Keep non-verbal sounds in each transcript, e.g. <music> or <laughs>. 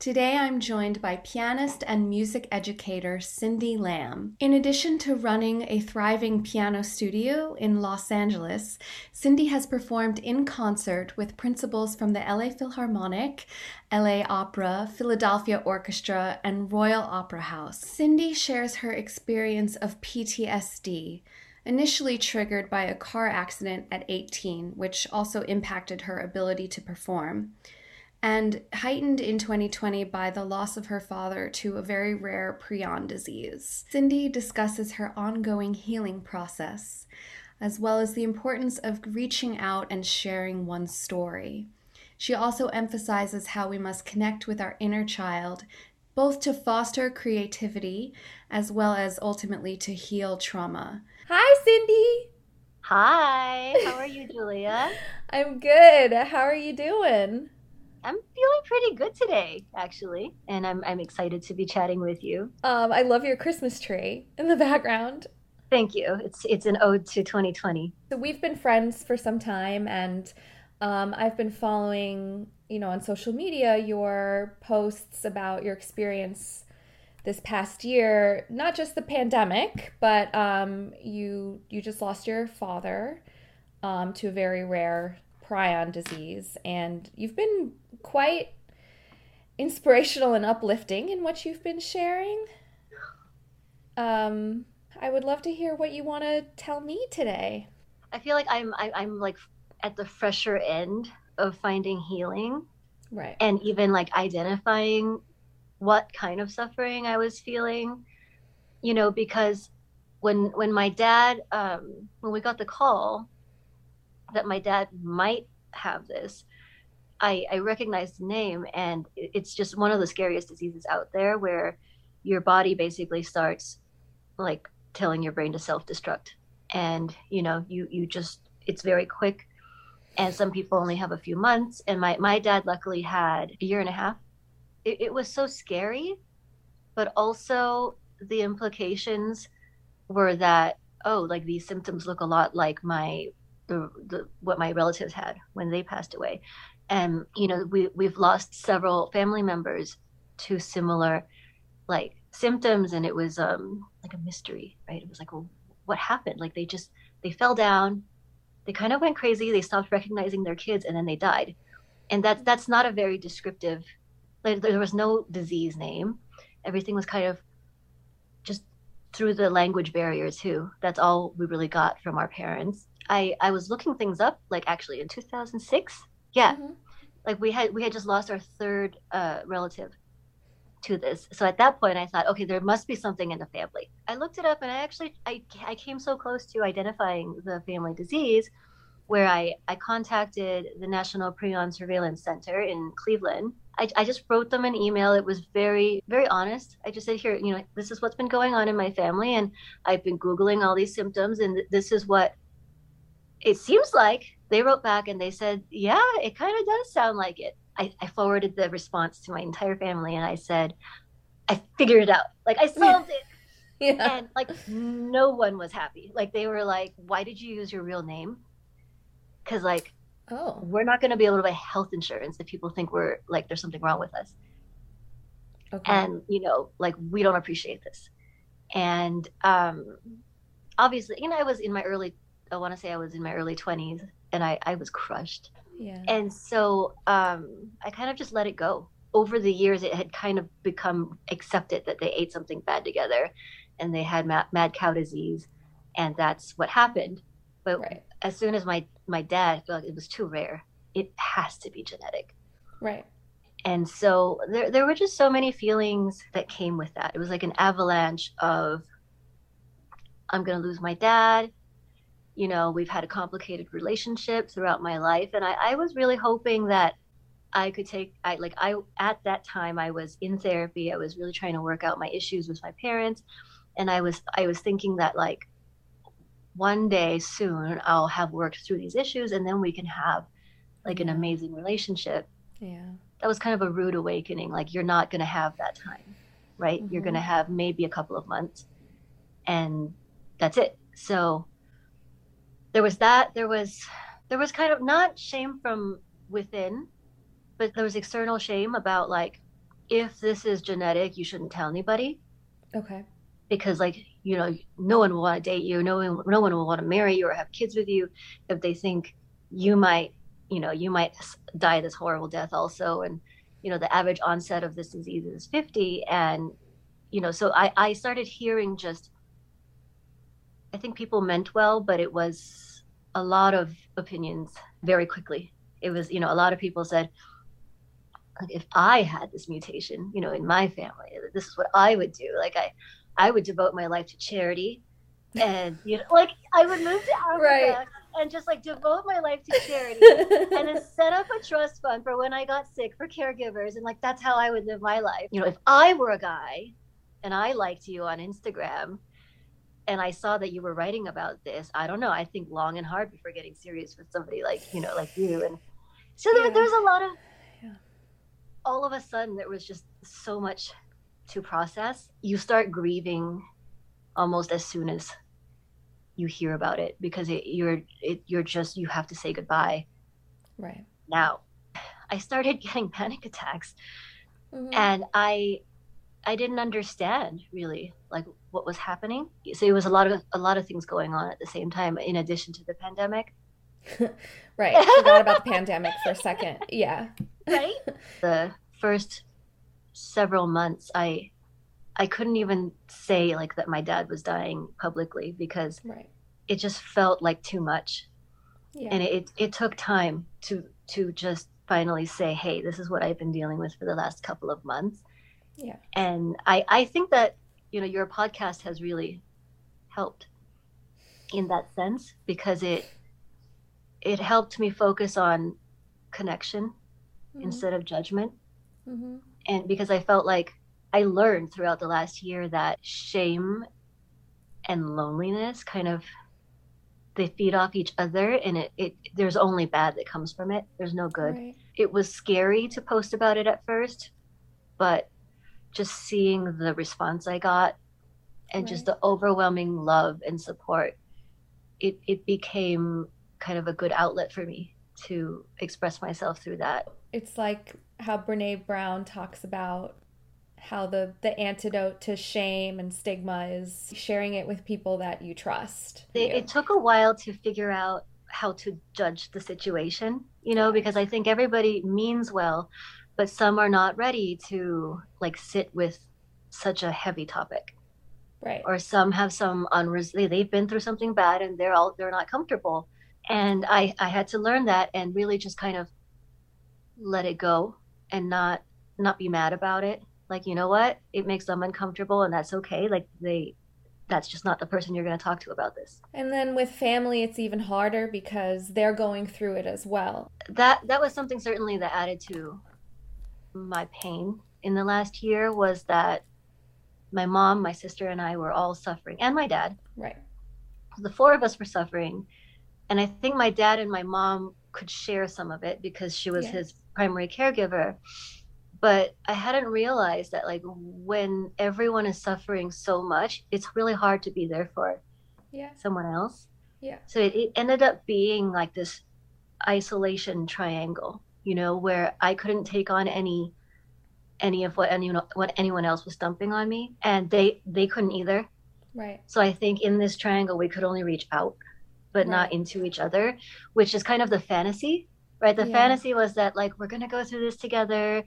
Today I'm joined by pianist and music educator Cindy Lamb. In addition to running a thriving piano studio in Los Angeles, Cindy has performed in concert with principals from the LA Philharmonic, LA Opera, Philadelphia Orchestra, and Royal Opera House. Cindy shares her experience of PTSD initially triggered by a car accident at 18, which also impacted her ability to perform and heightened in 2020 by the loss of her father to a very rare prion disease. Cindy discusses her ongoing healing process, as well as the importance of reaching out and sharing one's story. She also emphasizes how we must connect with our inner child, both to foster creativity as well as ultimately to heal trauma. Hi, Cindy! Hi, how are you, Julia? <laughs> I'm good. How are you doing? I'm feeling pretty good today, actually, and I'm I'm excited to be chatting with you. Um, I love your Christmas tree in the background. Thank you. It's it's an ode to 2020. So we've been friends for some time, and um, I've been following, you know, on social media your posts about your experience this past year. Not just the pandemic, but um, you you just lost your father um, to a very rare prion disease, and you've been quite inspirational and uplifting in what you've been sharing. Um, I would love to hear what you want to tell me today. I feel like I'm I, am i am like at the fresher end of finding healing, right? And even like identifying what kind of suffering I was feeling, you know, because when when my dad um, when we got the call that my dad might have this, I, I recognize the name, and it's just one of the scariest diseases out there where your body basically starts like telling your brain to self destruct. And, you know, you, you just, it's very quick. And some people only have a few months. And my, my dad luckily had a year and a half. It, it was so scary, but also the implications were that, oh, like these symptoms look a lot like my the, the what my relatives had when they passed away. And you know we we've lost several family members to similar like symptoms and it was um like a mystery right? It was like well what happened? Like they just they fell down. They kind of went crazy. They stopped recognizing their kids and then they died. And that's that's not a very descriptive like there was no disease name. Everything was kind of just through the language barrier too. That's all we really got from our parents i i was looking things up like actually in 2006 yeah mm-hmm. like we had we had just lost our third uh, relative to this so at that point i thought okay there must be something in the family i looked it up and i actually i, I came so close to identifying the family disease where I, I contacted the National Prion Surveillance Center in Cleveland. I, I just wrote them an email. It was very, very honest. I just said, here, you know, this is what's been going on in my family, and I've been Googling all these symptoms, and this is what it seems like they wrote back and they said, Yeah, it kind of does sound like it. I, I, forwarded the response to my entire family and I said, I figured it out. Like I solved it. <laughs> Yeah. And like no one was happy. Like they were like, Why did you use your real name? Because like oh we're not gonna be able to buy health insurance if people think we're like there's something wrong with us. Okay. And you know, like we don't appreciate this. And um obviously, you know, I was in my early I want to say I was in my early 20s and I, I was crushed. Yeah. And so um, I kind of just let it go. Over the years, it had kind of become accepted that they ate something bad together and they had mad, mad cow disease. And that's what happened. But right. as soon as my, my dad felt like it was too rare, it has to be genetic. Right. And so there, there were just so many feelings that came with that. It was like an avalanche of, I'm going to lose my dad you know, we've had a complicated relationship throughout my life. And I, I was really hoping that I could take I like I at that time I was in therapy. I was really trying to work out my issues with my parents and I was I was thinking that like one day soon I'll have worked through these issues and then we can have like an amazing relationship. Yeah. That was kind of a rude awakening. Like you're not going to have that time, right? Mm-hmm. You're going to have maybe a couple of months and that's it. So there was that. There was, there was kind of not shame from within, but there was external shame about like, if this is genetic, you shouldn't tell anybody. Okay. Because like you know, no one will want to date you. No one, no one will want to marry you or have kids with you if they think you might, you know, you might die this horrible death also. And, you know, the average onset of this disease is 50. And, you know, so I, I started hearing just, I think people meant well, but it was a lot of opinions very quickly. It was, you know, a lot of people said, if I had this mutation, you know, in my family, this is what I would do. Like I, I would devote my life to charity. <laughs> And you know, like I would move to Africa right. and just like devote my life to charity <laughs> and then set up a trust fund for when I got sick for caregivers and like that's how I would live my life. You know, if I were a guy and I liked you on Instagram and I saw that you were writing about this, I don't know, I think long and hard before getting serious with somebody like, you know, like you. And so yeah. there, there was a lot of yeah. all of a sudden there was just so much to process, you start grieving almost as soon as you hear about it because it, you're it, you're just you have to say goodbye. Right now, I started getting panic attacks, mm-hmm. and I I didn't understand really like what was happening. So it was a lot of a lot of things going on at the same time in addition to the pandemic. <laughs> <laughs> right. Forgot about the pandemic for a second. Yeah. Right. <laughs> The first several months i i couldn't even say like that my dad was dying publicly because right. it just felt like too much yeah. and it, it took time to to just finally say hey this is what i've been dealing with for the last couple of months yeah. And i i think that you know your podcast has really helped in that sense because it it helped me focus on connection mm-hmm. instead of judgment. Mm-hmm. And because I felt like I learned throughout the last year that shame and loneliness kind of they feed off each other and it, it there's only bad that comes from it. There's no good. Right. it was scary to post about it at first but just seeing the response i got and right. just the overwhelming love and support it it became kind of a good outlet for me to express myself through that it's like how Brene Brown talks about how the the antidote to shame and stigma is sharing it with people that you trust. It, it took a while to figure out how to judge the situation, you know, because I think everybody means well, but some are not ready to like sit with such a heavy topic. Right. Or some have some unres they've been through something bad and they're all they're not comfortable. And I I had to learn that and really just kind of let it go and not not be mad about it like you know what it makes them uncomfortable and that's okay like they that's just not the person you're going to talk to about this and then with family it's even harder because they're going through it as well that that was something certainly that added to my pain in the last year was that my mom my sister and i were all suffering and my dad. Right. The four of us were suffering and i think my dad and my mom could share some of it because she was yeah. his primary caregiver. But i hadn't realized that like when everyone is suffering so much it's really hard to be there for yeah. someone else. Yeah. So it, it ended up being like this isolation triangle you know where i couldn't take on any any of what anyone what anyone else was dumping on me and they they couldn't either right so i think in this triangle we could only reach out but right. not into each other which is kind of the fantasy right? The yeah. fantasy was that like we're gonna go through this together.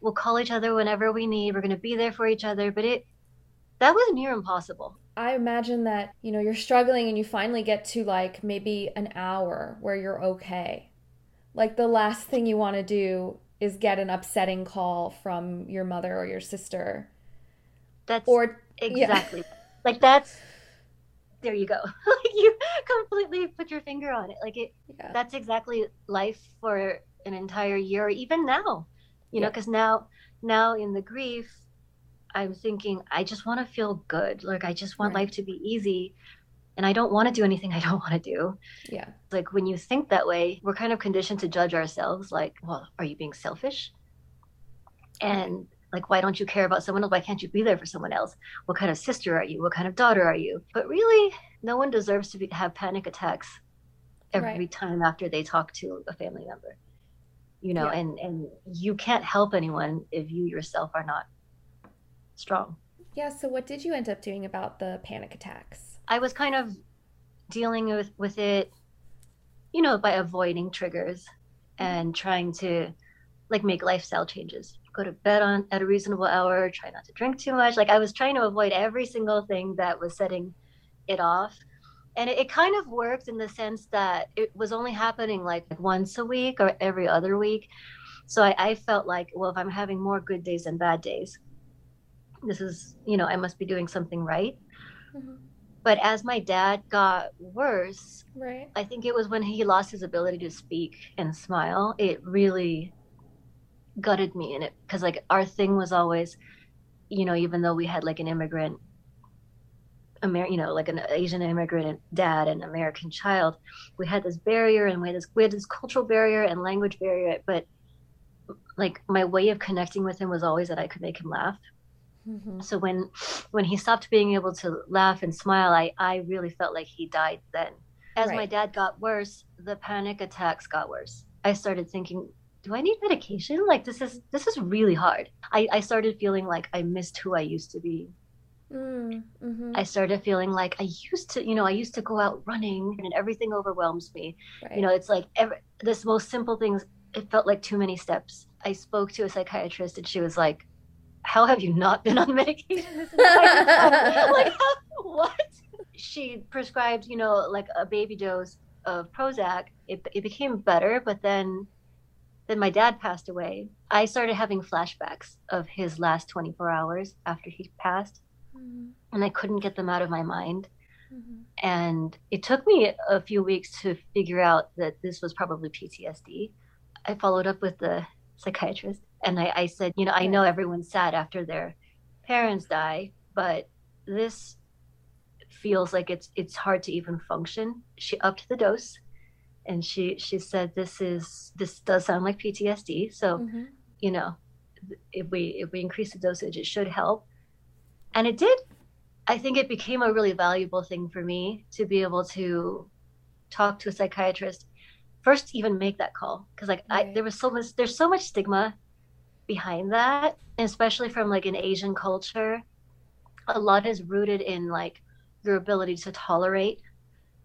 We'll call each other whenever we need. We're gonna be there for each other. But it that was near impossible. I imagine that, you know, you're struggling and you finally get to like maybe an hour where you're okay. Like the last thing you want to do is get an upsetting call from your mother or your sister. That's or exactly. Yeah. Like that's there you go <laughs> like you completely put your finger on it like it yeah. that's exactly life for an entire year, even now, you yeah. know, because now, now in the grief, I'm thinking, I just want to feel good. Like, I just want right. life to be easy. And I don't want to do anything <laughs> I don't want to do. Yeah. Like, when you think that way, we're kind of conditioned to judge ourselves like, well, are you being selfish? And like, why don't you care about someone else? Why can't you be there for someone else? What kind of sister are you? What kind of daughter are you? But really, no one deserves to be, have panic attacks every right. time after they talk to a family member. You know, yeah. and and you can't help anyone if you yourself are not strong. Yeah. So, what did you end up doing about the panic attacks? I was kind of dealing with with it, you know, by avoiding triggers and trying to like make lifestyle changes go to bed on at a reasonable hour, try not to drink too much. Like I was trying to avoid every single thing that was setting it off. And it, it kind of worked in the sense that it was only happening like once a week or every other week. So I, I felt like, well, if I'm having more good days than bad days, this is, you know, I must be doing something right. Mm-hmm. But as my dad got worse, right. I think it was when he lost his ability to speak and smile, it really gutted me in it because like our thing was always you know even though we had like an immigrant Amer- you know like an asian immigrant dad and american child we had this barrier and we had this we had this cultural barrier and language barrier but like my way of connecting with him was always that i could make him laugh mm-hmm. so when when he stopped being able to laugh and smile i i really felt like he died then as right. my dad got worse the panic attacks got worse i started thinking do I need medication? Like this is this is really hard. I, I started feeling like I missed who I used to be. Mm, hmm I started feeling like I used to, you know, I used to go out running and everything overwhelms me. Right. You know, it's like every, this most simple things, it felt like too many steps. I spoke to a psychiatrist and she was like, How have you not been on <laughs> medication this entire <laughs> time? like, what? She prescribed, you know, like a baby dose of Prozac. It, it became better, but then then my dad passed away. I started having flashbacks of his last 24 hours after he passed, mm-hmm. and I couldn't get them out of my mind. Mm-hmm. And it took me a few weeks to figure out that this was probably PTSD. I followed up with the psychiatrist and I, I said, you know, I know everyone's sad after their parents die, but this feels like it's it's hard to even function. She upped the dose and she she said this is this does sound like PTSD. So, mm-hmm. you know, if we if we increase the dosage, it should help. And it did. I think it became a really valuable thing for me to be able to talk to a psychiatrist first even make that call because like right. I there was so much there's so much stigma behind that especially from like an asian culture a lot is rooted in like your ability to tolerate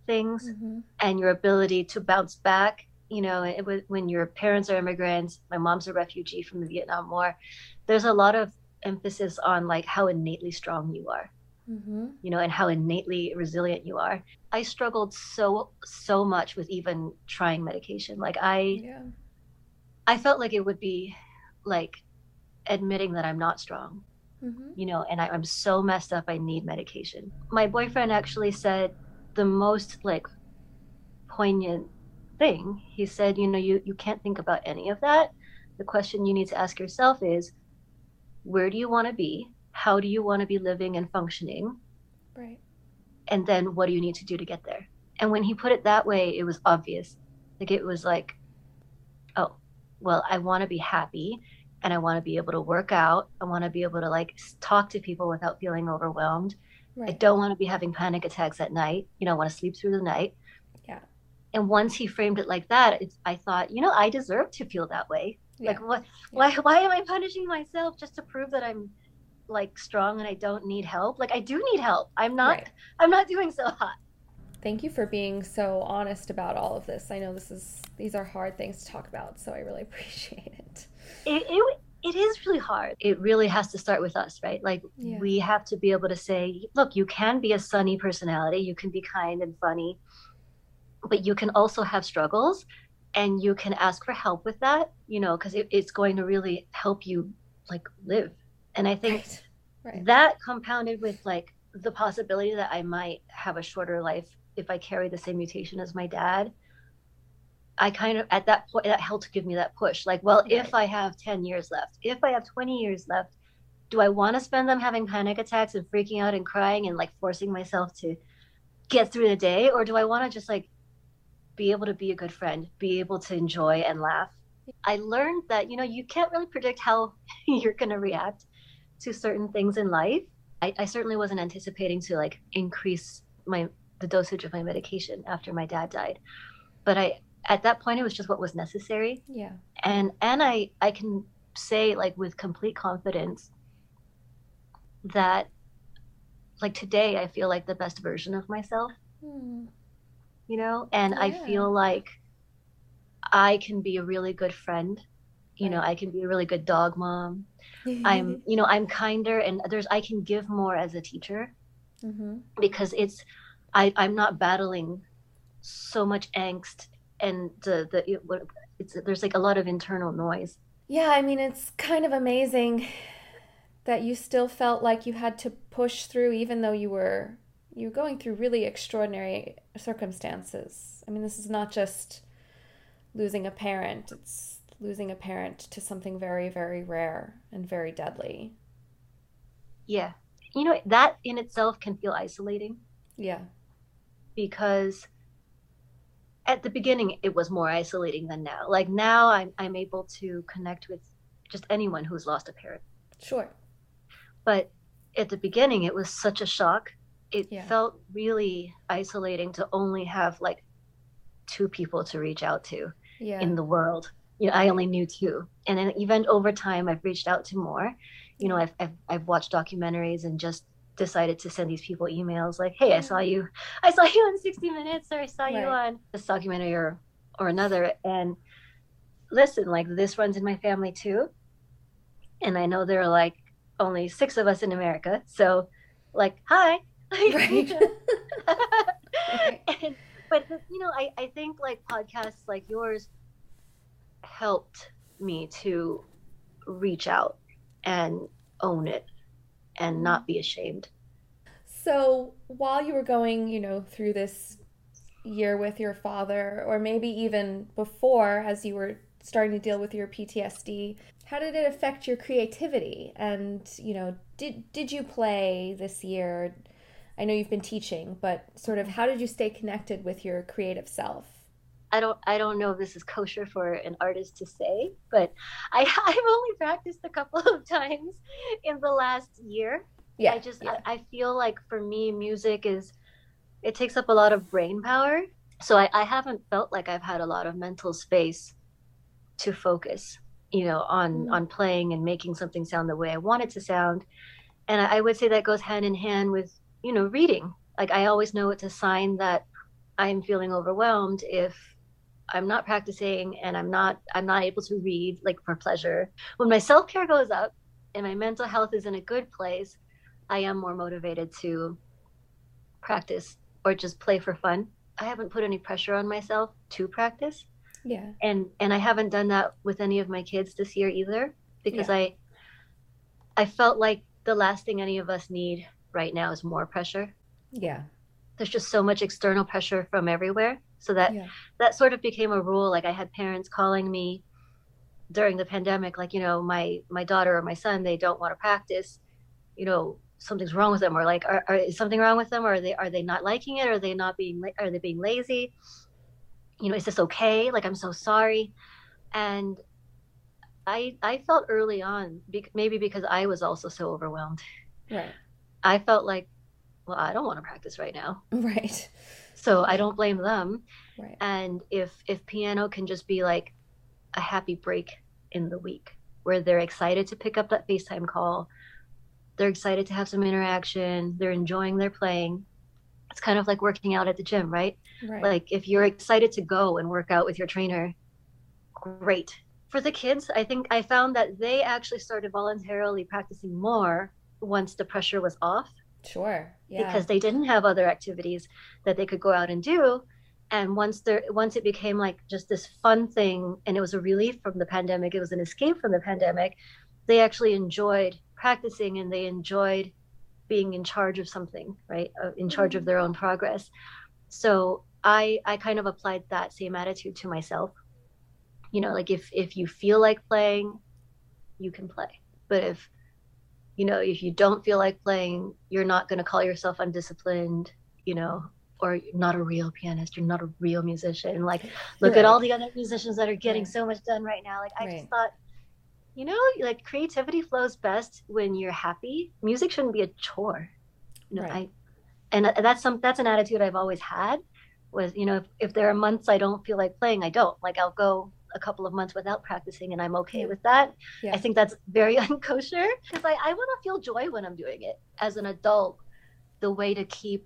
things mm-hmm. and your ability to bounce back you know it, it, when your parents are immigrants my mom's a refugee from the vietnam war there's a lot of emphasis on like how innately strong you are mm-hmm. you know and how innately resilient you are i struggled so so much with even trying medication like i yeah. i felt like it would be like admitting that i'm not strong mm-hmm. you know and I, i'm so messed up i need medication my boyfriend actually said the most like poignant thing. He said, you know, you, you can't think about any of that. The question you need to ask yourself is where do you want to be? How do you want to be living and functioning? Right. And then what do you need to do to get there? And when he put it that way, it was obvious. Like it was like, well, I want to be happy and I want to be able to work out. I want to be able to like talk to people without feeling overwhelmed. Right. I don't want to be having panic attacks at night. You know, I want to sleep through the night. Yeah. And once he framed it like that, I thought, you know, I deserve to feel that way. Yeah. Like, what? Why? Why am I punishing myself just to prove that I'm like strong and I don't need help? Like, I do need help. I'm not. Right. I'm not doing so hot. Thank you for being so honest about all of this. I know this is these are hard things to talk about, so I really <laughs> appreciate it. It, it it is really hard. It really has to start with us, right? Like yeah. we have to be able to say, look, you can be a sunny personality, you can be kind and funny, but you can also have struggles and you can ask for help with that, you know, because it, it's going to really help you like live. And I think right. Right. that compounded with like the possibility that I might have a shorter life if I carry the same mutation as my dad I kind of at that point that helped give me that push. Like, well, Right. if I have 10 years left, if I have 20 years left, do I want to spend them having panic attacks and freaking out and crying and like forcing myself to get through the day? Or do I want to just like be able to be a good friend, be able to enjoy and laugh? I learned that, you know, you can't really predict how <laughs> you're going to react to certain things in life. I, I certainly wasn't anticipating to like increase my the dosage of my medication after my dad died. But I at that point it was just what was necessary. Yeah. and and i i can say like with complete confidence that like today i feel like the best version of myself. Hmm. you know? And i feel like i can be a really good friend. You know i can be a really good dog mom. I'm <laughs> you know i'm kinder and there's i can give more as a teacher hmm because it's i i'm not battling so much angst and the the it, it's there's like a lot of internal noise Yeah, I mean, it's kind of amazing that you still felt like you had to push through even though you were you were going through really extraordinary circumstances. I mean, this is not just losing a parent, it's losing a parent to something very, very rare and very deadly. Yeah. You know, that in itself can feel isolating Yeah. Because at the beginning it was more isolating than now. Like now I'm I'm able to connect with just anyone who's lost a parent. Sure. But at the beginning it was such a shock. It Yeah. felt really isolating to only have like two people to reach out to Yeah. in the world. You know, I only knew two. And then even over time I've reached out to more. You know, I've I've, I've watched documentaries and just decided to send these people emails like, "Hey, I saw you. I saw you on 60 Minutes, or I saw you on this documentary or or another." And listen, like this runs in my family too. And I know there are like only six of us in America, so like, hi. Right. Right. <laughs> <laughs> and, but you know, I I think like podcasts like yours helped me to reach out and own it and not be ashamed. So while you were going, you know, through this year with your father, or maybe even before, as you were starting to deal with your PTSD, how did it affect your creativity? And you know, did did you play this year? I know you've been teaching, but sort of how did you stay connected with your creative self? I don't I don't know if this is kosher for an artist to say, but I <laughs> I've only practiced a couple of times in the last year. Yeah, I just yeah. I, I feel like for me music is it takes up a lot of brain power. So I, I haven't felt like I've had a lot of mental space to focus, you know, on Mm. on playing and making something sound the way I want it to sound. And I, I would say that goes hand in hand with, you know, reading. Like I always know it's a sign that I'm feeling overwhelmed if I'm not practicing and I'm not I'm not able to read like for pleasure. When my self-care goes up and my mental health is in a good place, I am more motivated to practice or just play for fun. I haven't put any pressure on myself to practice yeah, and and I haven't done that with any of my kids this year either because I I felt like the last thing any of us need right now is more pressure. yeah, There's just so much external pressure from everywhere. So that yeah, that sort of became a rule. Like I had parents calling me during the pandemic, like, you know, my my daughter or my son, they don't want to practice, you know, something's wrong with them, or like, are, are is something wrong with them, or are they are they not liking it, or are they not being are they being lazy? You know, is this okay? Like, I'm so sorry, and I I felt early on, maybe because I was also so overwhelmed. right, I felt like, well, I don't want to practice right now, right, so I don't blame them right. and if if piano can just be like a happy break in the week where they're excited to pick up that facetime call they're excited to have some interaction they're enjoying their playing it's kind of like working out at the gym right Right. like if you're excited to go and work out with your trainer great for the kids i think i found that they actually started voluntarily practicing more once the pressure was off sure. Yeah. because they didn't have other activities that they could go out and do and once there once it became like just this fun thing and it was a relief from the pandemic it was an escape from the pandemic they actually enjoyed practicing and they enjoyed being in charge of something right uh, in charge of their own progress so I I kind of applied that same attitude to myself. You know, like if if you feel like playing, you can play. But if you know, if you don't feel like playing, you're not going to call yourself undisciplined, you know, or not a real pianist, you're not a real musician. Like look right. at all the other musicians that are getting right. so much done right now. Like I right. just thought you know, like creativity flows best when you're happy. Music shouldn't be a chore. You know, I and that's some that's an attitude I've always had was, you know, if, if there are months I don't feel like playing, I don't. Like I'll go a couple of months without practicing and I'm okay yeah. with that. Yeah. I think that's very <laughs> unkosher because I, I want to feel joy when I'm doing it. As an adult, the way to keep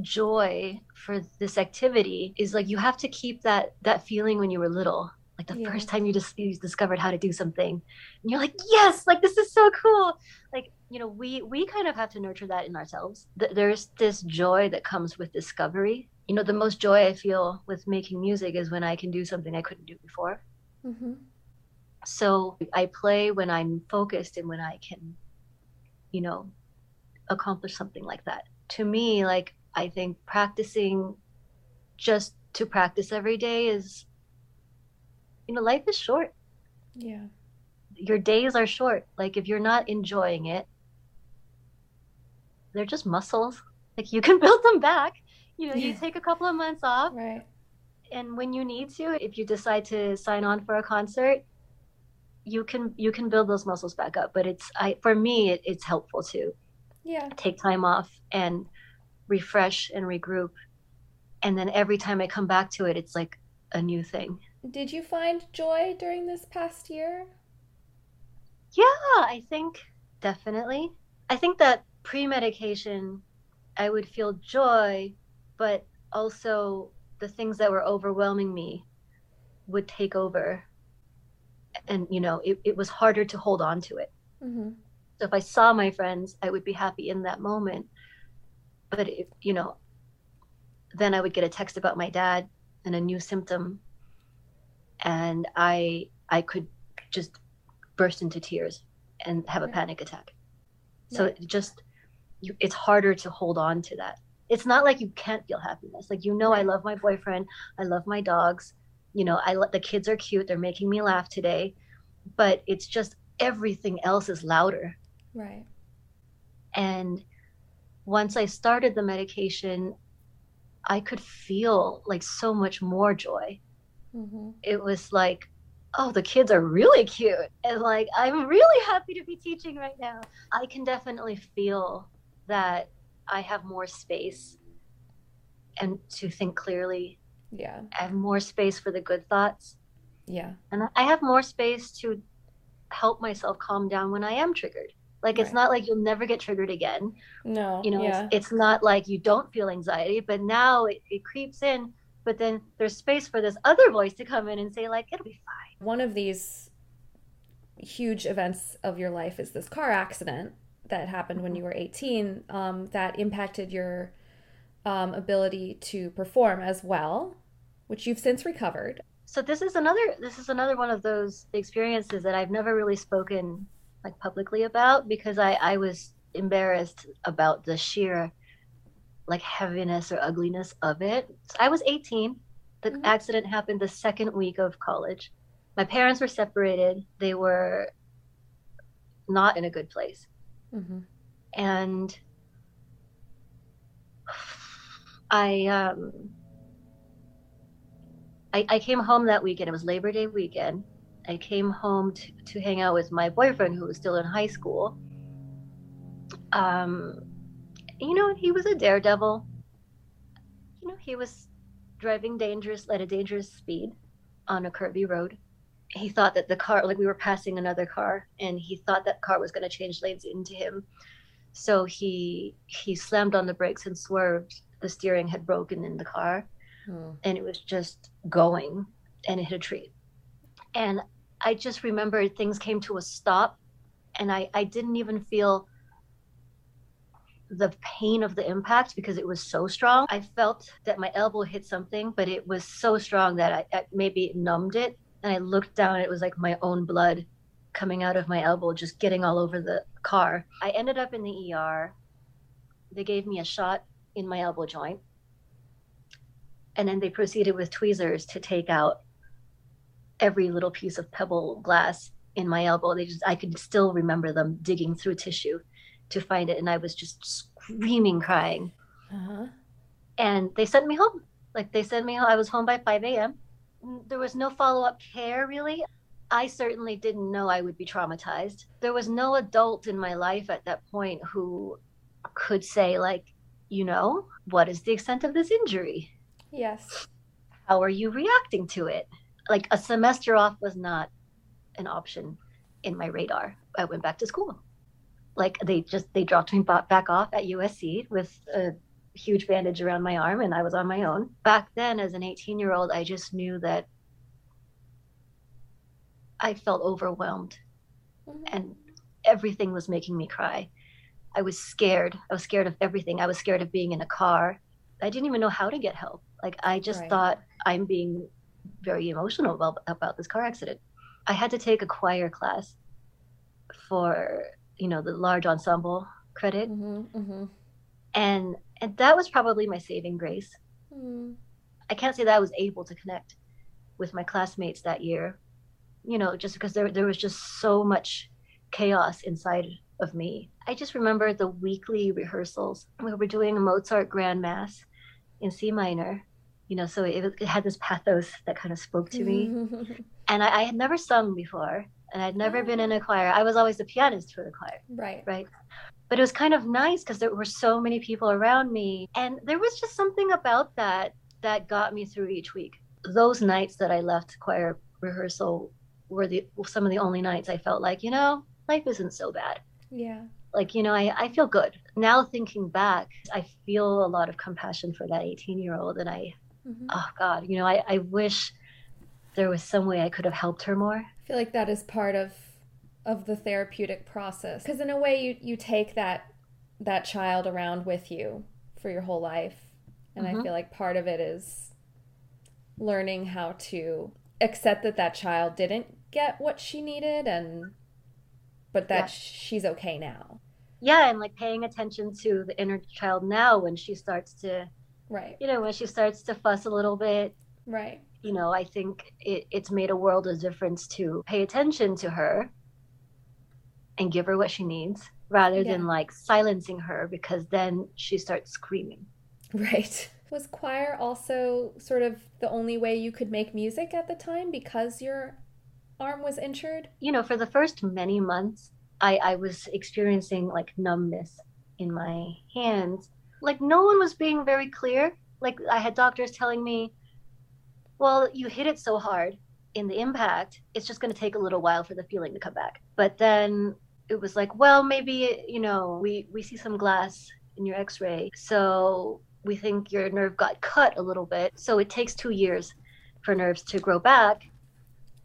joy for this activity is like you have to keep that that feeling when you were little like the yeah. first time you just you discovered how to do something and you're like yes like this is so cool like you know we we kind of have to nurture that in ourselves there's this joy that comes with discovery you know the most joy i feel with making music is when i can do something i couldn't do before. Mm-hmm. so i play when i'm focused and when i can you know accomplish something like that. To me like i think practicing just to practice every day is you know life is short. Yeah. Your days are short. Like if you're not enjoying it they're just muscles. Like you can <laughs> build them back you know, you take a couple of months off. Right. And when you need to, if you decide to sign on for a concert, you can you can build those muscles back up. But it's I for me it, it's helpful to yeah take time off and refresh and regroup. And then every time I come back to it, it's like a new thing. Did you find joy during this past year? Yeah, I think definitely. I think that pre medication, I would feel joy, but also the things that were overwhelming me would take over. And you know it, it was harder to hold on to it. Mm-hmm. so if i saw my friends i would be happy in that moment. But if you know then i would get a text about my dad and a new symptom. And i i could just burst into tears and have a panic attack. So it just you, it's harder to hold on to that it's not like you can't feel happiness. Like you know, I love my boyfriend, I love my dogs. You know, I the kids are cute. They're making me laugh today, but it's just everything else is louder. Right. And once I started the medication, I could feel like so much more joy. Mm-hmm. It was like, oh, the kids are really cute. And like, I'm really happy to be teaching right now. I can definitely feel that I have more space and to think clearly. Yeah. I have more space for the good thoughts. Yeah. And I have more space to help myself calm down when I am triggered. Like it's right. not like you'll never get triggered again. No. You know, yeah. it's, it's not like you don't feel anxiety, but now it, it creeps in. But then there's space for this other voice to come in and say, like, it'll be fine. One of these huge events of your life is this car accident that happened when you were 18 um, that impacted your um, ability to perform as well, which you've since recovered. So this is another this is another one of those experiences that I've never really spoken like publicly about because I, I was embarrassed about the sheer like heaviness or ugliness of it. So I was 18. The mm-hmm. accident happened the second week of college. My parents were separated. They were not in a good place. Mm-hmm. And I, um, I, I came home that weekend. It was Labor Day weekend. I came home to, to hang out with my boyfriend who was still in high school. Um, you know, he was a daredevil. You know, he was driving dangerous at a dangerous speed on a curvy road he thought that the car like we were passing another car and he thought that car was going to change lanes into him. So he he slammed on the brakes and swerved. The steering had broken in the car. Hmm. and it was just going and it hit a tree. And i just remember things came to a stop and i i didn't even feel the pain of the impact because it was so strong. I felt that my elbow hit something, but it was so strong that I, I maybe numbed it and I looked down, it was like my own blood coming out of my elbow, just getting all over the car. I ended up in the ER. They gave me a shot in my elbow joint. And then they proceeded with tweezers to take out every little piece of pebble glass in my elbow. They just I could still remember them digging through tissue to find it, and I was just screaming, crying. Uh-huh. And they sent me home. Like they sent me home. I was home by 5 a.m. There was no follow up care really. I certainly didn't know I would be traumatized. There was no adult in my life at that point who could say, like, you know, what is the extent of this injury? Yes. How are you reacting to it? Like, a semester off was not an option in my radar. I went back to school. Like, they just, they dropped me back off at USC with a huge bandage around my arm, and I was on my own. Back then, as an 18 year old, I just knew that I felt overwhelmed mm-hmm. and everything was making me cry. I was scared. I was scared of everything. I was scared of being in a car. I didn't even know how to get help. Like I just right. thought I'm being very emotional about, about this car accident. I had to take a choir class for, you know, the large ensemble credit. Mm-hmm, mm-hmm. And and that was probably my saving grace. Mm. I can't say that I was able to connect with my classmates that year, you know, just because there there was just so much chaos inside of me. I just remember the weekly rehearsals. We were doing a Mozart Grand Mass in C minor, you know, so it, it had this pathos that kind of spoke to me. <laughs> and I, I, had never sung before, and I'd never oh. been in a choir. I was always the pianist for the choir. Right. Right. But it was kind of nice because there were so many people around me. And there was just something about that that got me through each week. Those nights that I left choir rehearsal were the some of the only nights I felt like, you know, life isn't so bad. Yeah. Like, you know, I, I feel good. Now thinking back, I feel a lot of compassion for that 18 year old. And I, mm-hmm. oh God, you know, I, I wish there was some way I could have helped her more. I feel like that is part of of the therapeutic process. Because in a way you you take that that child around with you for your whole life. And mm-hmm. i feel like part of it is learning how to accept that that child didn't get what she needed and but that yeah. she's okay now. Yeah and like paying attention to the inner child now when she starts to right. you know when she starts to fuss a little bit. Right. You know i think it, it's made a world of difference to pay attention to her and give her what she needs rather yeah. than like silencing her because then she starts screaming right <laughs> was choir also sort of the only way you could make music at the time because your arm was injured? You know, for the first many months, I, I was experiencing like numbness in my hands. Like, no one was being very clear. Like, I had doctors telling me, well, you hit it so hard in the impact, it's just going to take a little while for the feeling to come back. But then it was like, well, maybe, you know, we, we see some glass in your x ray. So we think your nerve got cut a little bit. So it takes two years for nerves to grow back.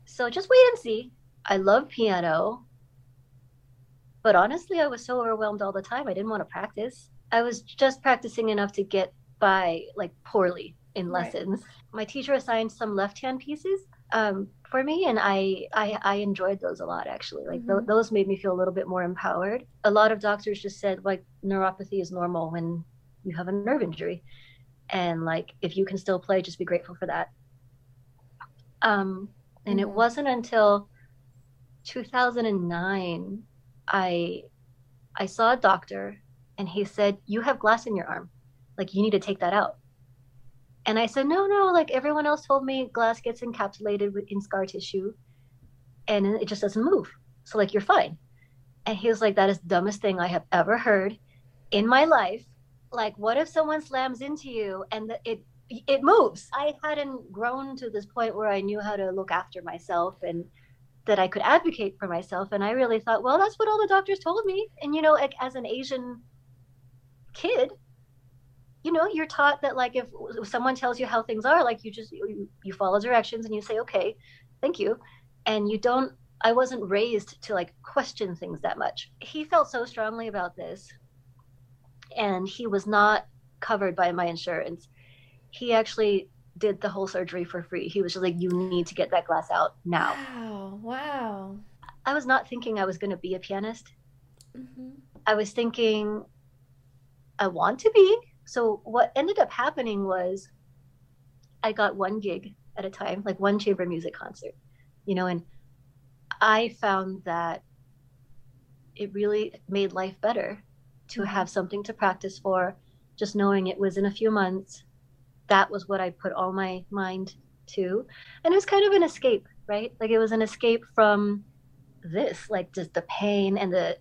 So just wait and see. I love piano. But honestly, I was so overwhelmed all the time. I didn't want to practice. I was just practicing enough to get by like poorly in lessons. Right. My teacher assigned some left-hand pieces um, for me, and I, I, I enjoyed those a lot actually. Like mm-hmm. th- those made me feel a little bit more empowered. A lot of doctors just said like neuropathy is normal when you have a nerve injury, and like if you can still play, just be grateful for that. Um, and it mm-hmm. wasn't until 2009 I I saw a doctor and he said, "You have glass in your arm. Like you need to take that out." And I said, "No, no, like everyone else told me glass gets encapsulated in scar tissue and it just doesn't move. So like you're fine." And he was like, "That is the dumbest thing I have ever heard in my life. Like what if someone slams into you and it it moves. I hadn't grown to this point where I knew how to look after myself and that I could advocate for myself. And I really thought, well, that's what all the doctors told me. And, you know, like, as an Asian kid, you know, you're taught that, like, if, someone tells you how things are, like, you just, you, you follow directions and you say, okay, thank you. And you don't, I wasn't raised to, like, question things that much. He felt so strongly about this. And he was not covered by my insurance he actually did the whole surgery for free. He was just like, you need to get that glass out now. Wow. Wow. I was not thinking I was going to be a pianist. Mm-hmm. I was thinking I want to be. So what ended up happening was I got one gig at a time, like one chamber music concert, you know, and I found that it really made life better to mm-hmm. have something to practice for, just knowing it was in a few months. That was what I put all my mind to. And it was kind of an escape, right? Like it was an escape from this, like just the pain and the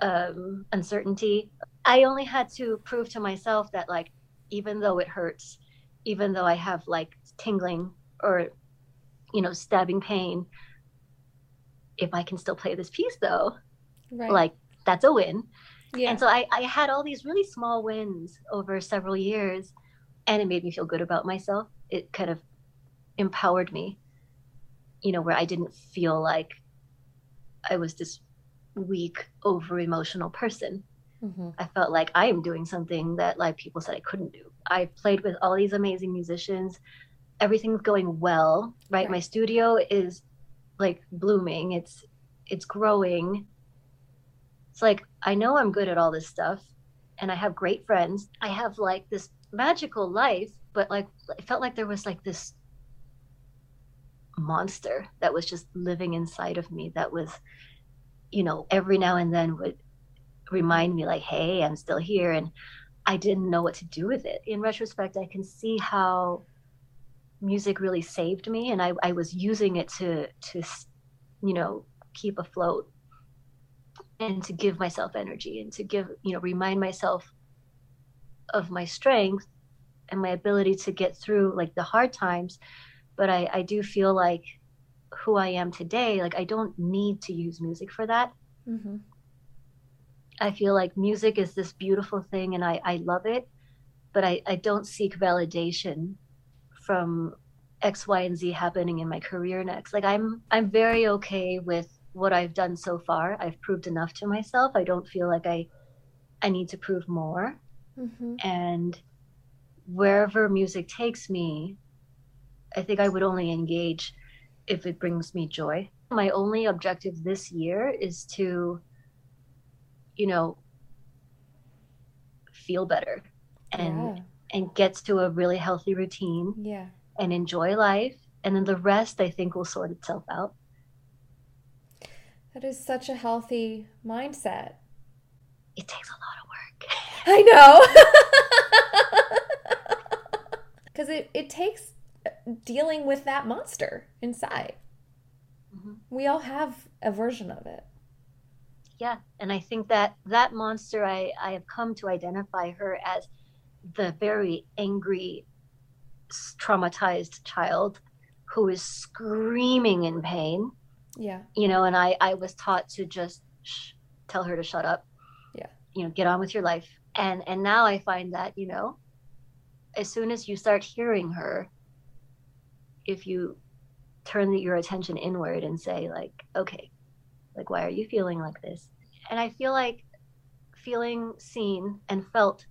um, uncertainty. I only had to prove to myself that, like, even though it hurts, even though I have like tingling or, you know, stabbing pain, if I can still play this piece though, right. like that's a win. Yeah. And so I, I had all these really small wins over several years and it made me feel good about myself. It kind of empowered me, you know, where I didn't feel like I was this weak, over emotional person. Mm-hmm. I felt like I am doing something that like people said I couldn't do. I played with all these amazing musicians. Everything's going well, right? right? My studio is like blooming. It's it's growing. It's like I know I'm good at all this stuff and I have great friends. I have like this magical life, but like it felt like there was like this monster that was just living inside of me that was you know every now and then would remind me like hey i'm still here and i didn't know what to do with it in retrospect i can see how music really saved me and i, I was using it to to you know keep afloat and to give myself energy and to give you know remind myself of my strength and my ability to get through like the hard times but I, I do feel like who I am today, like I don't need to use music for that. Mm-hmm. I feel like music is this beautiful thing and I, I love it, but I, I don't seek validation from X, Y, and Z happening in my career next. Like I'm I'm very okay with what I've done so far. I've proved enough to myself. I don't feel like I I need to prove more. Mm-hmm. And wherever music takes me, I think I would only engage if it brings me joy. My only objective this year is to, you know, feel better and yeah. and gets to a really healthy routine. Yeah. And enjoy life. And then the rest I think will sort itself out. That is such a healthy mindset. It takes a lot of work. I know. <laughs> Because it, it takes dealing with that monster inside. Mm-hmm. We all have a version of it. Yeah, and I think that that monster I I have come to identify her as the very angry traumatized child who is screaming in pain. Yeah. You know, and I I was taught to just sh- tell her to shut up. Yeah. You know, get on with your life. And and now I find that, you know, as soon as you start hearing her, if you turn your attention inward and say like okay like why are you feeling like this and i feel like feeling seen and felt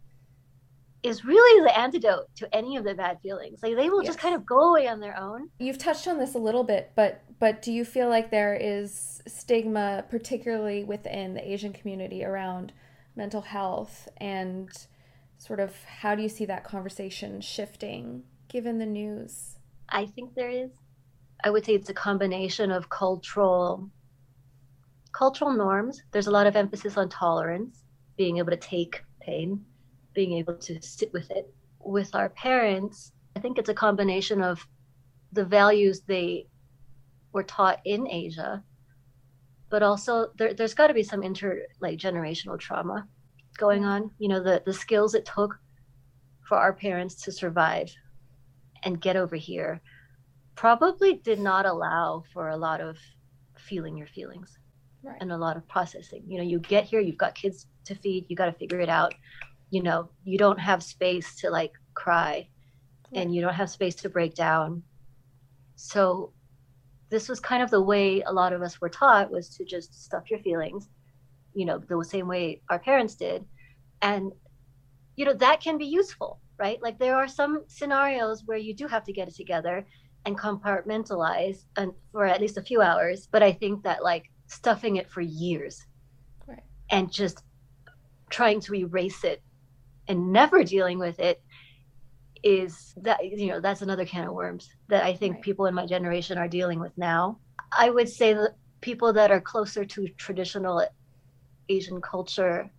is really the antidote to any of the bad feelings like they will yes. just kind of go away on their own you've touched on this a little bit but but do you feel like there is stigma particularly within the asian community around mental health and sort of how do you see that conversation shifting given the news I think there is. I would say it's a combination of cultural cultural norms. There's a lot of emphasis on tolerance, being able to take pain, being able to sit with it. With our parents, I think it's a combination of the values they were taught in Asia, but also there, has got to be some inter like generational trauma going on. You know, the the skills it took for our parents to survive and get over here probably did not allow for a lot of feeling your feelings right. and a lot of processing. You know, you get here, you've got kids to feed, you got to figure it out. You know, you don't have space to like cry right. and you don't have space to break down. So this was kind of the way a lot of us were taught was to just stuff your feelings, you know, the same way our parents did. And you know, that can be useful right? Like there are some scenarios where you do have to get it together and compartmentalize and for at least a few hours. But I think that like stuffing it for years right. and just trying to erase it and never dealing with it is that you know that's another can of worms that I think right. people in my generation are dealing with now. I would say that people that are closer to traditional Asian culture,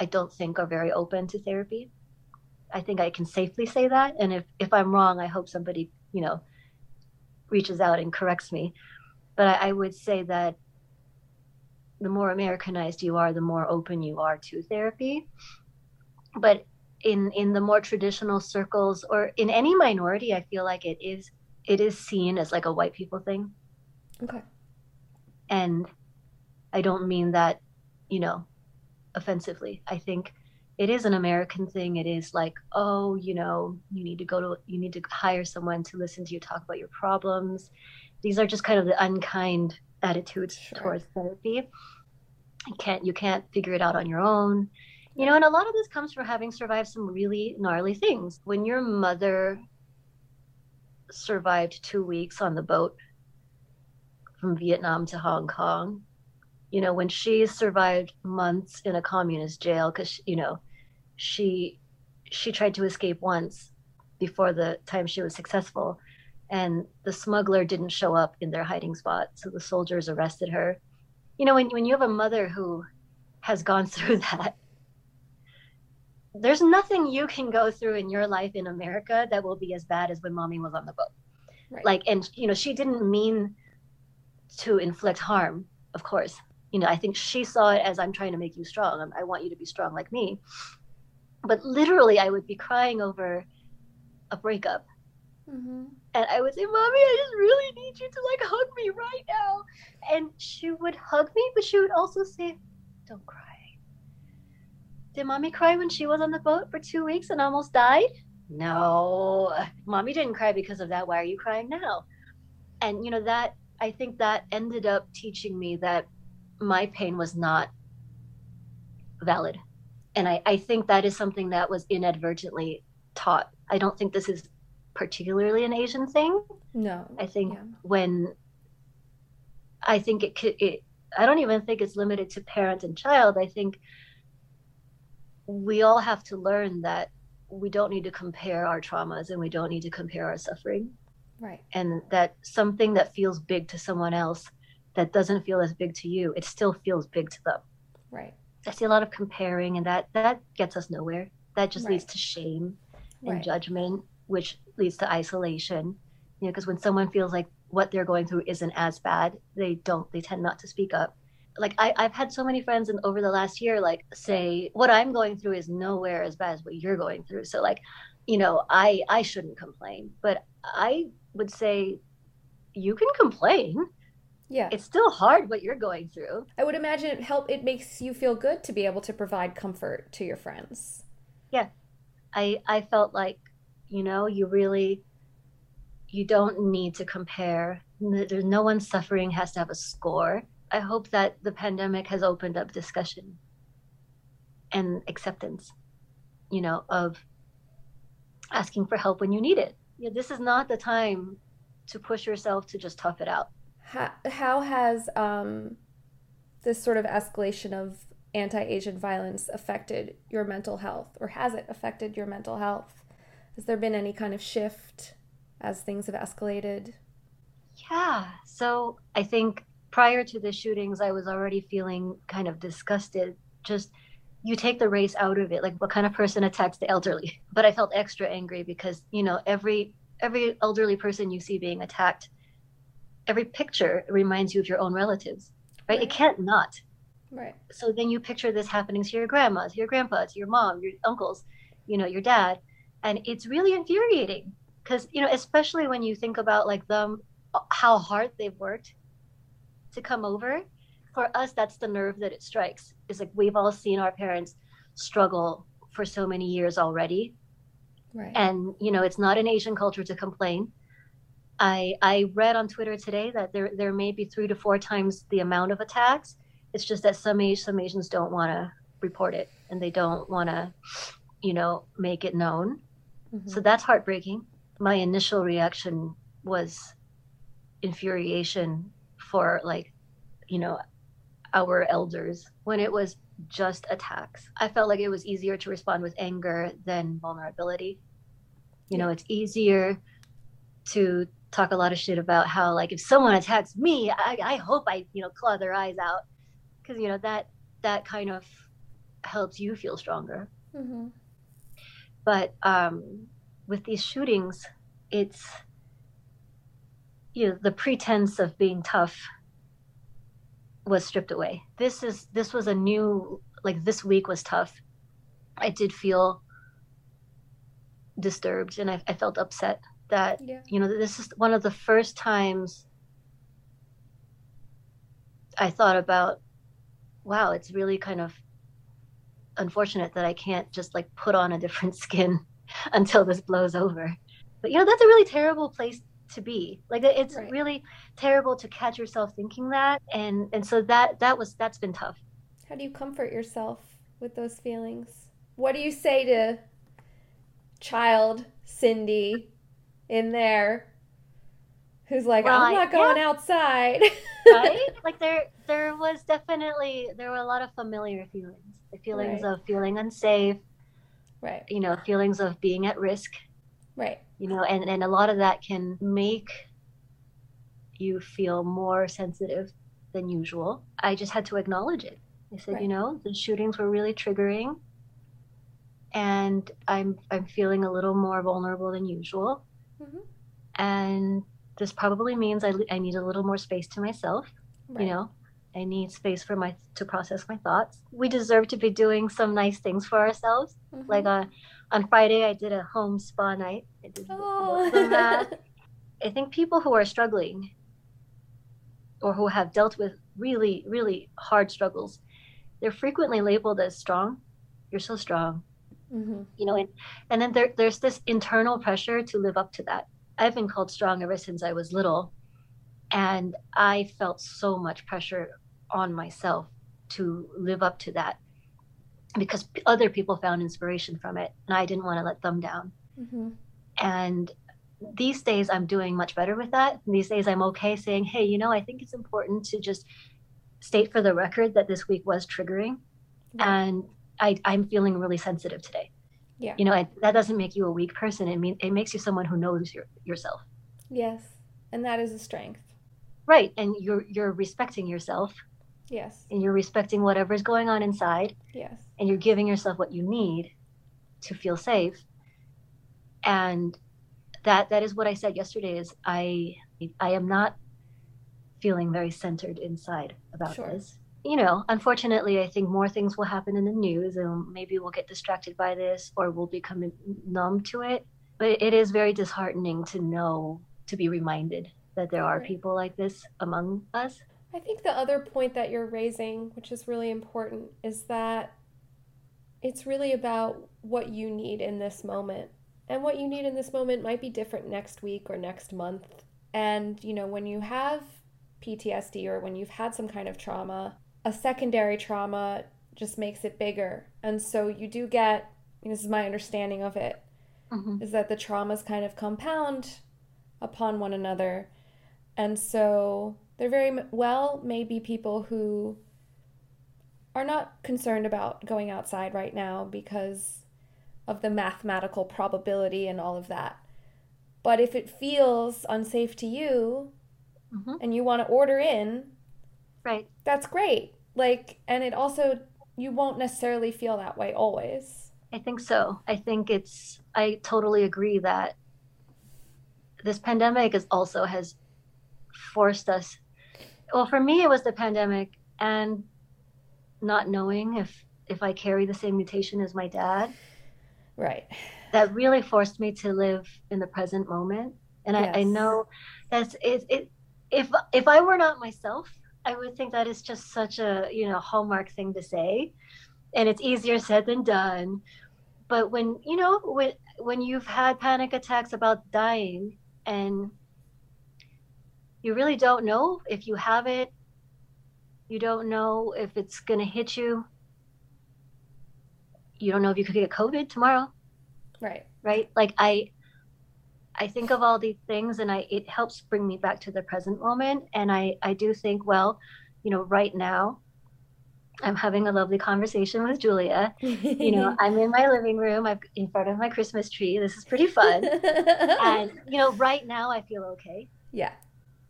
I don't think are very open to therapy. I think I can safely say that, and if if I'm wrong, I hope somebody you know reaches out and corrects me. But I, I would say that the more Americanized you are, the more open you are to therapy. But in in the more traditional circles or in any minority i feel like it is it is seen as like a white people thing. Okay. And i don't mean that you know offensively. I think it is an american thing. It is like oh you know you need to go to you need to hire someone to listen to you talk about your problems. These are just kind of the unkind attitudes sure. towards therapy you can't you can't figure it out on your own you know, and a lot of this comes from having survived some really gnarly things. When your mother survived two weeks on the boat from Vietnam to Hong Kong, you know, when she survived months in a communist jail because, you know, she she tried to escape once before the time she was successful and the smuggler didn't show up in their hiding spot so the soldiers arrested her you know when, when you have a mother who has gone <laughs> through that there's nothing you can go through in your life in America that will be as bad as when mommy was on the boat. Right. Like, and you know, she didn't mean to inflict harm, of course. You know, I think she saw it as I'm trying to make you strong. I want you to be strong like me. But literally, I would be crying over a breakup. Mm-hmm. And I would say, Mommy, I just really need you to like hug me right now. And she would hug me, but she would also say, Don't cry did mommy cry when she was on the boat for two weeks and almost died? No, mommy didn't cry because of that. Why are you crying now? And, you know, that I think that ended up teaching me that my pain was not valid. And I, I think that is something that was inadvertently taught. I don't think this is particularly an Asian thing. No. I think yeah. when I think it could, it, I don't even think it's limited to parent and child. I think we all have to learn that we don't need to compare our traumas and we don't need to compare our suffering. Right. And that something that feels big to someone else that doesn't feel as big to you, it still feels big to them. Right. I see a lot of comparing and that that gets us nowhere. That just right. leads to shame and right. judgment, which leads to isolation. You know, because when someone feels like what they're going through isn't as bad, they don't they tend not to speak up like I, I've had so many friends and over the last year like say what I'm going through is nowhere as bad as what you're going through. So like, you know, I I shouldn't complain. But I would say you can complain. Yeah. It's still hard what you're going through. I would imagine it help it makes you feel good to be able to provide comfort to your friends. Yeah. I I felt like, you know, you really you don't need to compare. There's no one suffering has to have a score I hope that the pandemic has opened up discussion and acceptance, you know, of asking for help when you need it. You know, this is not the time to push yourself to just tough it out. How, how has um, this sort of escalation of anti Asian violence affected your mental health, or has it affected your mental health? Has there been any kind of shift as things have escalated? Yeah. So I think prior to the shootings, I was already feeling kind of disgusted. Just you take the race out of it. Like what kind of person attacks the elderly? <laughs> But I felt extra angry because you know every every elderly person you see being attacked, every picture reminds you of your own relatives, right? right. It can't not. Right. So then you picture this happening to your grandma, to your grandpa, to your mom, your uncles, you know, your dad, and it's really infuriating because you know, especially when you think about like them, uh, how hard they've worked to come over for us that's the nerve that it strikes. Is like we've all seen our parents struggle for so many years already. Right. And you know it's not an asian culture to complain. I i read on twitter today that there there may be three to four times the amount of attacks. It's just that some age some asians don't want to report it and they don't want to you know make it known mm-hmm. so that's heartbreaking my initial reaction was infuriation for like you know our elders when it was just attacks i felt like it was easier to respond with anger than vulnerability You know, it's easier to talk a lot of shit about how like if someone attacks me, I, I hope I, you know, claw their eyes out. Cause you know, that that kind of helps you feel stronger. Mm-hmm. But um with these shootings, it's you know, the pretense of being tough was stripped away. This is this was a new like this week was tough. I did feel disturbed and I, I felt upset that Yeah. you know this is one of the first times I thought about wow it's really kind of unfortunate that I can't just like put on a different <laughs> skin until this blows over but you know that's a really terrible place to be like it's Right. really terrible to catch yourself thinking that and and so that that was that's been tough How do you comfort yourself with those feelings? What do you say to child Cindy in there who's like, I'm not going outside? <laughs> right <laughs> like there there was definitely there were a lot of familiar feelings the feelings Right. of feeling unsafe right, you know feelings of being at risk right. you know and and a lot of that can make you feel more sensitive than usual i just had to acknowledge it i said Right. you know the shootings were really triggering and i'm i'm feeling a little more vulnerable than usual Mhm. and this probably means I, I need a little more space to myself right. you know i need space for my to process my thoughts we deserve to be doing some nice things for ourselves Mhm. like uh, on friday i did a home spa night I did oh. <laughs> i think people who are struggling or who have dealt with really really hard struggles they're frequently labeled as strong you're so strong Mhm. you know and, and then there, there's this internal pressure to live up to that i've been called strong ever since i was little and i felt so much pressure on myself to live up to that because other people found inspiration from it and i didn't want to let them down. Mhm. and these days i'm doing much better with that. These days i'm okay saying hey you know i think it's important to just state for the record that this week was triggering and I, i'm feeling really sensitive today Yeah. you know that doesn't make you a weak person it mean it makes you someone who knows your, yourself Yes. And that is a strength. right and you're you're respecting yourself Yes. and you're respecting whatever's going on inside Yes. and you're giving yourself what you need to feel safe and that that is what i said yesterday is i i am not feeling very centered inside about Sure. this you know unfortunately i think more things will happen in the news and maybe we'll get distracted by this or we'll become numb to it but it is very disheartening to know to be reminded that there are people like this among us I think the other point that you're raising, which is really important, is that it's really about what you need in this moment. And what you need in this moment might be different next week or next month. And, you know, when you have PTSD or when you've had some kind of trauma, a secondary trauma just makes it bigger. And so you do get, this is my understanding of it, Mhm. is that the traumas kind of compound upon one another. And so there very well may be people who are not concerned about going outside right now because of the mathematical probability and all of that. But if it feels unsafe to you Mhm. and you want to order in, right that's great. Like, and it also, you won't necessarily feel that way always. I think so. I think it's, I totally agree that this pandemic is also has forced us. Well, for me, it was the pandemic and not knowing if, if I carry the same mutation as my dad. Right. That really forced me to live in the present moment. And I, I know that's it, it. If if I were not myself, I would think that is just such a you know hallmark thing to say, and it's easier said than done. But when you know when when you've had panic attacks about dying and you really don't know if you have it, you don't know if it's gonna hit you. You don't know if you could get COVID tomorrow Right. right like i i think of all these things and i it helps bring me back to the present moment and i i do think well you know right now I'm having a lovely conversation with Julia. you know, <laughs> I'm in my living room, I'm in front of my Christmas tree. This is pretty fun. <laughs> and you know, right now I feel okay. Yeah.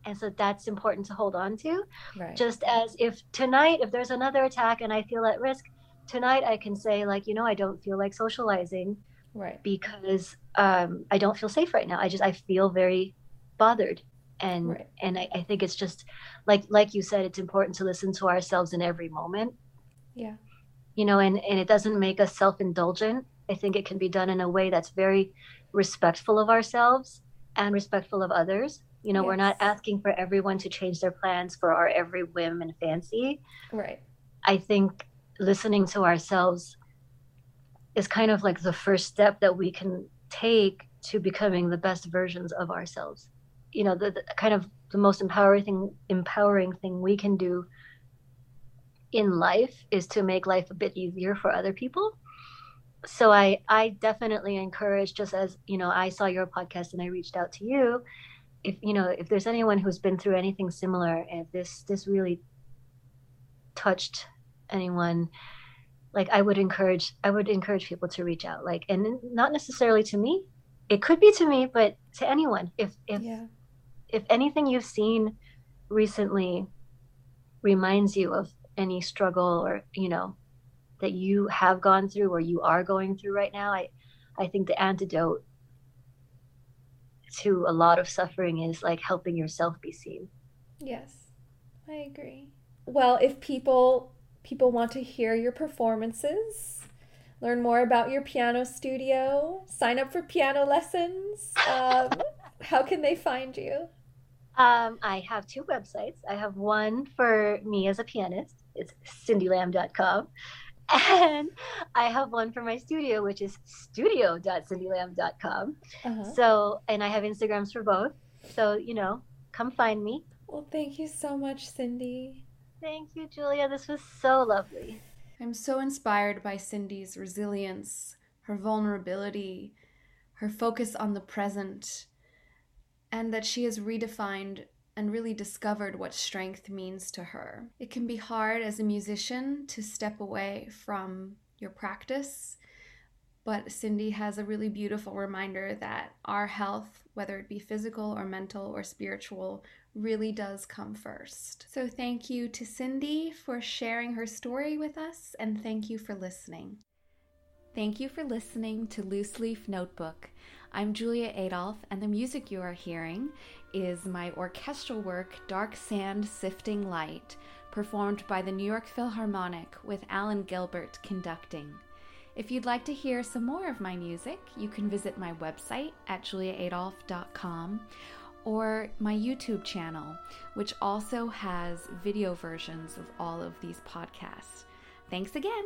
And so that's important to hold on to. Right. Just as if tonight, if there's another attack and I feel at risk, tonight I can say, like, you know, I don't feel like socializing. Right. Because um, I don't feel safe right now. I just, I feel very bothered. And, Right. and I, I think it's just like, like you said, it's important to listen to ourselves in every moment, Yeah. you know, and, and it doesn't make us self indulgent. I think it can be done in a way that's very respectful of ourselves and respectful of others. You know, we're not asking for everyone to change their plans for our every whim and fancy. Right. I think listening to ourselves is kind of like the first step that we can take to becoming the best versions of ourselves. You know, the, the kind of the most empowering thing, empowering thing we can do in life is to make life a bit easier for other people. So I I definitely encourage just as, you know, I saw your podcast and I reached out to you, if you know, if there's anyone who's been through anything similar and this this really touched anyone like i would encourage i would encourage people to reach out like and not necessarily to me it could be to me but to anyone if if yeah. if anything you've seen recently reminds you of any struggle or you know that you have gone through or you are going through right now i i think the antidote to a lot of suffering is like helping yourself be seen Yes. I agree. Well, if people people want to hear your performances, learn more about your piano studio, sign up for piano lessons, um, <laughs> how can they find you? Um, I have two websites. I have one for me as a pianist. It's cindylamb.com. And I have one for my studio, which is studio.cindylamb.com. Uh-huh. So, and I have Instagrams for both. So, you know, come find me. Well, thank you so much, Cindy. Thank you, Julia. This was so lovely. I'm so inspired by Cindy's resilience, her vulnerability, her focus on the present, and that she has redefined and really discovered what strength means to her. It can be hard as a musician to step away from your practice, but Cindy has a really beautiful reminder that our health, whether it be physical or mental or spiritual, really does come first. So, thank you to Cindy for sharing her story with us, and thank you for listening. Thank you for listening to Loose Leaf Notebook. I'm Julia Adolphe, and the music you are hearing is my orchestral work, Dark Sand Sifting Light, performed by the New York Philharmonic with Alan Gilbert conducting. If you'd like to hear some more of my music, you can visit my website at juliaadolphe.com or my YouTube channel, which also has video versions of all of these podcasts. Thanks again.